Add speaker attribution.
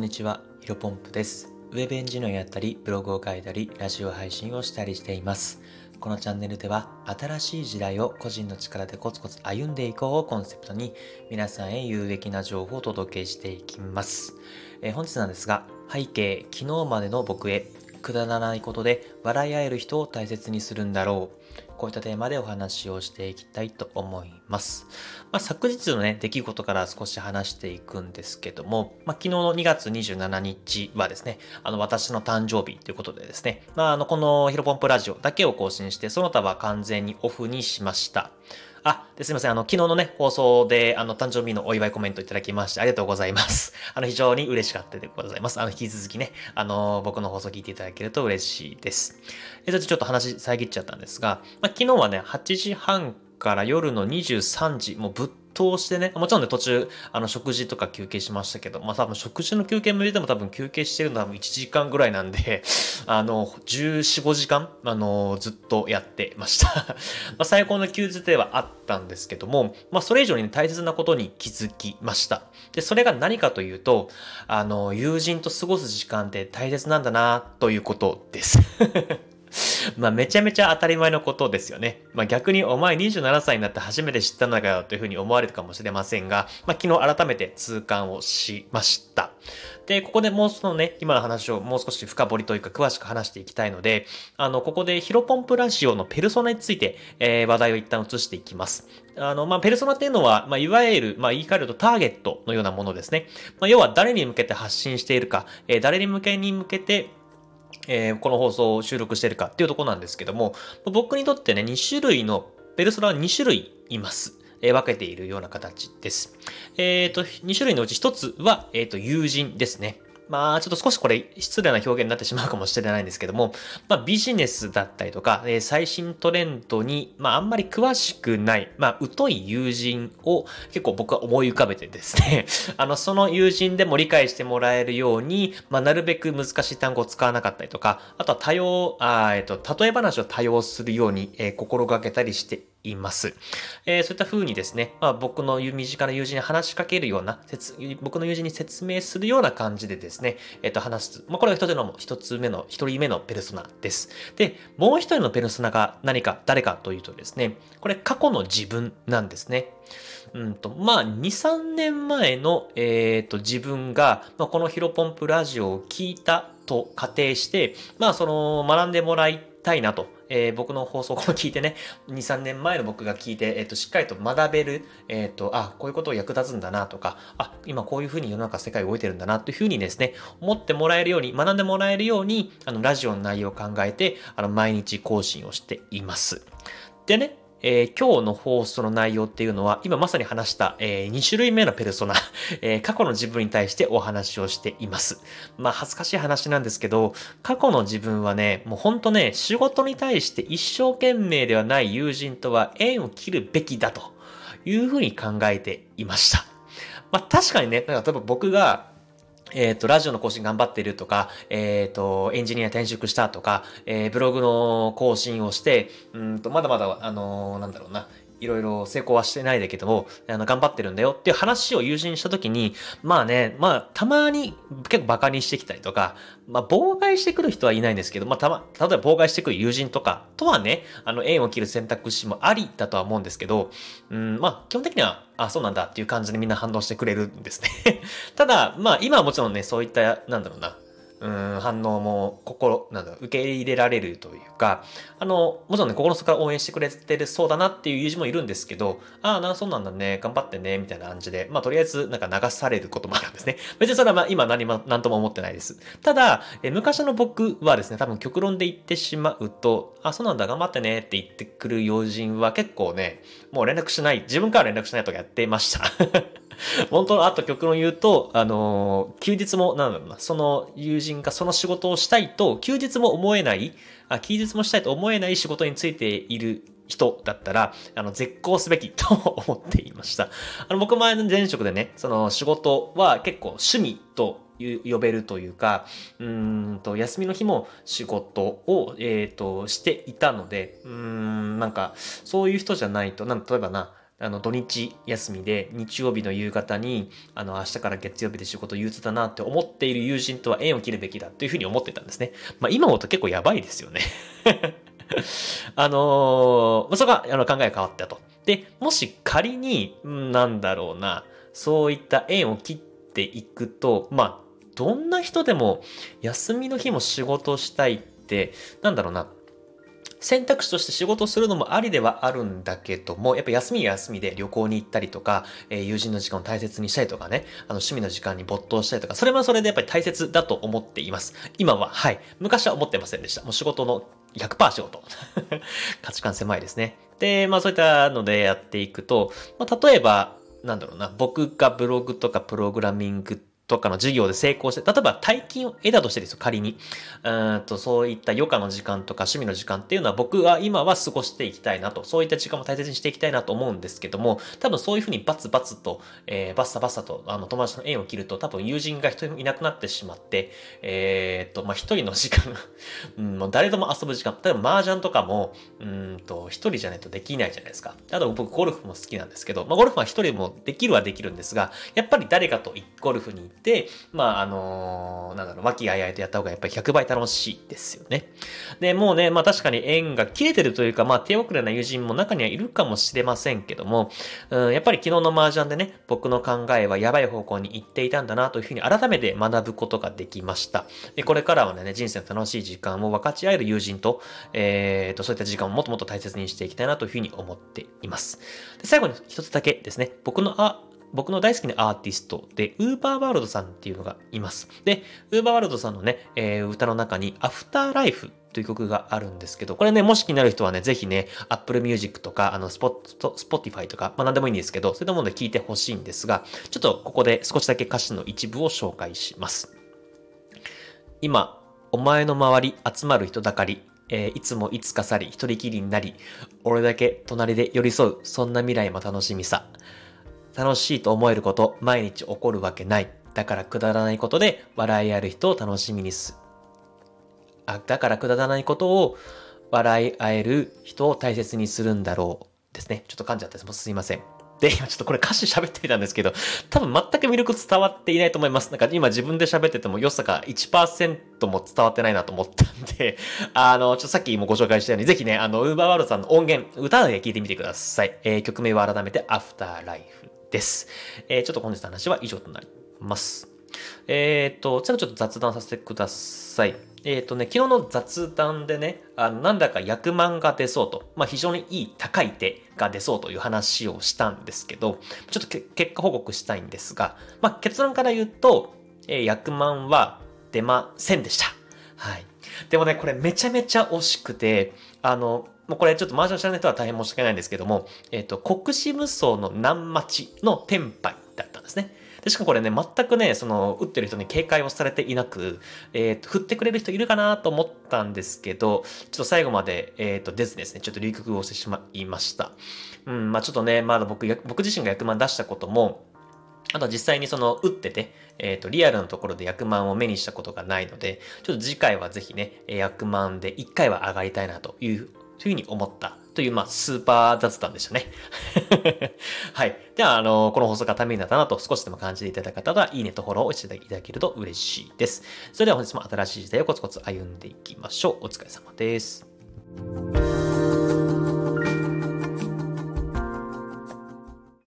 Speaker 1: んにちは、ヒロポンプです。ウェブエンジニアやったり、ブログを書いたり、ラジオ配信をしたりしています。このチャンネルでは、新しい時代を個人の力でコツコツ歩んでいこうをコンセプトに、皆さんへ有益な情報をお届けしていきます。えー本日なんですが、背景、昨日までの僕へ、くだらないことで笑い合える人を大切にするんだろう。こういったテーマでお話をしていきたいと思います。まあ、昨日のね、出来事から少し話していくんですけども、まあ、昨日の2月27日はですね、あの、私の誕生日ということでですね、まあ、あの、このヒロポンプラジオだけを更新して、その他は完全にオフにしました。あ、すみません。あの、昨日のね、放送で、あの、誕生日のお祝いコメントいただきまして、ありがとうございます。あの、非常に嬉しかったでございます。あの、引き続きね、あの、僕の放送聞いていただけると嬉しいです。え、それとちょっと話遮っちゃったんですが、ま、昨日はね、8時半から夜の23時、もうぶっ通してね、もちろんね、途中、あの、食事とか休憩しましたけど、まあ、多分食事の休憩も入れても多分休憩してるのは1時間ぐらいなんで、あの、14、5時間、あの、ずっとやってました。まあ、最高の休日ではあったんですけども、まあ、それ以上に、ね、大切なことに気づきました。で、それが何かというと、あの、友人と過ごす時間って大切なんだな、ということです。まあめちゃめちゃ当たり前のことですよね。まあ逆にお前27歳になって初めて知ったのかよというふうに思われるかもしれませんが、まあ昨日改めて痛感をしました。で、ここでもうそのね、今の話をもう少し深掘りというか詳しく話していきたいので、あの、ここでヒロポンプラジオのペルソナについて、えー話題を一旦移していきます。あの、まあ、ペルソナっていうのは、まあ、いわゆる、まあ、言い換えるとターゲットのようなものですね。まあ、要は誰に向けて発信しているか、えー誰に向けに向けて、えーこの放送を収録してるかっていうとこなんですけども、僕にとってね、2種類の、ペルソナは2種類います。え分けているような形です。えっ、と、2種類のうち1つは、えっ、と、友人ですね。まあ、ちょっと少しこれ失礼な表現になってしまうかもしれないんですけども、まあ、ビジネスだったりとか、えー最新トレンドに、まあ、あんまり詳しくない、まあ、疎い友人を結構僕は思い浮かべてですね、あの、その友人でも理解してもらえるように、まあ、なるべく難しい単語を使わなかったりとか、あとは多用、あえっ、と、例え話を多用するように、えー心がけたりしています。えーそういった風にですね、まあ、僕の身近な友人に話しかけるような、僕の友人に説明するような感じでですね、えっ、と、話す。まあ、これが一つの、一つ目の、一人目のペルソナです。で、もう一人のペルソナが何か、誰かというとですね、これ過去の自分なんですね。うんと、まあ、2、3年前の、えっ、と、自分が、まあ、このヒロポンプラジオを聞いたと仮定して、まあ、その、学んでもらいたいなと、えー僕の放送を聞いてね、2、3年前の僕が聞いて、えっ、と、しっかりと学べる、えっ、と、あ、こういうことを役立つんだなとか、あ、今こういうふうに世の中世界動いてるんだなというふうにですね、思ってもらえるように、学んでもらえるように、あの、ラジオの内容を考えて、あの、毎日更新をしています。でね、えー今日の放送の内容っていうのは、今まさに話した、え2種類目のペルソナ、えー過去の自分に対してお話をしています。まあ、恥ずかしい話なんですけど、過去の自分はね、もうほんとね、仕事に対して一生懸命ではない友人とは縁を切るべきだというふうに考えていました。まあ、確かにね、なんか例えば僕が、えっ、と、ラジオの更新頑張ってるとか、えっ、と、エンジニア転職したとか、えーブログの更新をして、うんと、まだまだ、あのーなんだろうな、いろいろ成功はしてないだけども、あの、頑張ってるんだよっていう話を友人にしたときに、まあね、まあ、たまに結構バカにしてきたりとか、まあ、妨害してくる人はいないんですけど、まあ、たま、例えば妨害してくる友人とかとはね、あの、縁を切る選択肢もありだとは思うんですけど、うん、まあ、基本的には、あ、そうなんだっていう感じでみんな反応してくれるんですね。ただ、まあ、今はもちろんね、そういった、なんだろうな、うん、反応も心、なんだ、受け入れられるというか、あの、もちろんね、心の底から応援してくれてるそうだなっていう友人もいるんですけど、ああ、な、そうなんだね、頑張ってね、みたいな感じで、まあ、とりあえず、なんか流されることもあるんですね。別にそれはまあ、今何も、何とも思ってないです。ただ、え昔の僕はですね、多分極論で言ってしまうと、あ、そうなんだ、頑張ってねって言ってくる友人は結構ね、もう連絡しない、自分から連絡しないとかやってました。本当のあと極論言うと、あのー休日も、なんだろうな、その友人がその仕事をしたいと、休日も思えない、あ休日もしたいと思えない仕事についている人だったら、あの、絶好すべきと思っていました。あの、僕前の前職でね、その仕事は結構趣味と呼べるというか、うんと、休みの日も仕事を、えっ、と、していたので、うーん、なんか、そういう人じゃないと、なん例えばな、あの土日休みで日曜日の夕方にあの明日から月曜日で仕事憂鬱だなって思っている友人とは縁を切るべきだというふうに思ってたんですね。まあ今思うと結構やばいですよね あのー、そこはあの考え変わったと。で、もし仮に、なんだろうな、そういった縁を切っていくと、まあ、どんな人でも休みの日も仕事したいって、なんだろうな、選択肢として仕事するのもありではあるんだけども、やっぱ休み休みで旅行に行ったりとか、えー、友人の時間を大切にしたりとかね、あの趣味の時間に没頭したりとか、それはそれでやっぱり大切だと思っています。今は、はい。昔は思ってませんでした。もう仕事の100%仕事。価値観狭いですね。で、まあそういったのでやっていくと、まあ例えば、なんだろうな、僕がブログとかプログラミングとかの授業で成功して、例えば大金を得たとしてですよ、仮に。うんと、そういった余暇の時間とか趣味の時間っていうのは僕は今は過ごしていきたいなと、そういった時間も大切にしていきたいなと思うんですけども、多分そういうふうにバツバツと、えー、バッサバッサと、あの、友達の縁を切ると、多分友人が一人もいなくなってしまって、えー、っと、まあ、一人の時間 うん、もう誰とも遊ぶ時間、例えば麻雀とかも、うんと、一人じゃないとできないじゃないですか。あと僕ゴルフも好きなんですけど、まあ、ゴルフは一人もできるはできるんですが、やっぱり誰かとゴルフに行って、まあ、あのー、なんだろう、和気あいあいとやった方がやっぱり100倍楽しいですよね。で、もうね、まあ確かに縁が切れてるというか、まあ手遅れな友人も中にはいるかもしれませんけども、うん、やっぱり昨日の麻雀でね、僕の考えはやばい方向に行っていたんだなというふうに改めて学ぶことができました。で、これからはね、人生の楽しい時間を分かち合える友人と、えー、と、そういった時間をもっともっと大切にしていきたいなというふうに思っています。で最後に一つだけですね、僕のあ僕の大好きなアーティストで、ウーバーワールドさんっていうのがいます。で、ウーバーワールドさんのね、えー、歌の中に、アフターライフという曲があるんですけど、これね、もし気になる人はね、ぜひね、Apple Music とか、あの、スポット、Spotify とか、まあ何でもいいんですけど、そういったもので聴いてほしいんですが、ちょっとここで少しだけ歌詞の一部を紹介します。今、お前の周り集まる人だかり、えー、いつもいつか去り、一人きりになり、俺だけ隣で寄り添う、そんな未来も楽しみさ。楽しいと思えること、毎日起こるわけない。だからくだらないことで笑いある人を楽しみにす。あ、だからくだらないことを笑い合える人を大切にするんだろう。ですね。ちょっと噛んじゃったです。すいません。で、今ちょっとこれ歌詞喋ってみたんですけど、多分全く魅力伝わっていないと思います。なんか今自分で喋ってても良さが1%も伝わってないなと思ったんで、あの、ちょっとさっきもご紹介したように、ぜひね、あの、ウーバーワールドさんの音源、歌で聴いてみてください。えー、曲名は改めて、アフターライフです。えー、ちょっと本日の話は以上となります。えっ、ー、と、ちょっと雑談させてください。えっ、ー、とね、昨日の雑談でね、あのなんだか役満が出そうと、まあ非常にいい高い手が出そうという話をしたんですけど、ちょっと結果報告したいんですが、まあ結論から言うと、えー、役満は出ませんでした。はい。でもね、これめちゃめちゃ惜しくて、あの、もうこれちょっとマージャン知らない人は大変申し訳ないんですけども、えっ、ー、と、国士無双の南町の天杯だったんですね。で、しかもこれね、全くね、その、打ってる人に警戒をされていなく、えっ、ー、と、振ってくれる人いるかなと思ったんですけど、ちょっと最後まで、えっ、ー、と、出ずですね、ちょっと流局をしてしまいました。うん、まあちょっとね、まだ僕、僕自身が役満出したことも、あとは実際にその打ってて、えっ、ー、と、リアルのところで役満を目にしたことがないので、ちょっと次回はぜひね、役満で1回は上がりたいなというというふうに思ったという、まあ、スーパー雑談でしたね。はい。では、あの、この放送がためになったなと少しでも感じていただいた方は、いいねとフォローをしていただけると嬉しいです。それでは本日も新しい時代をコツコツ歩んでいきましょう。お疲れ様です。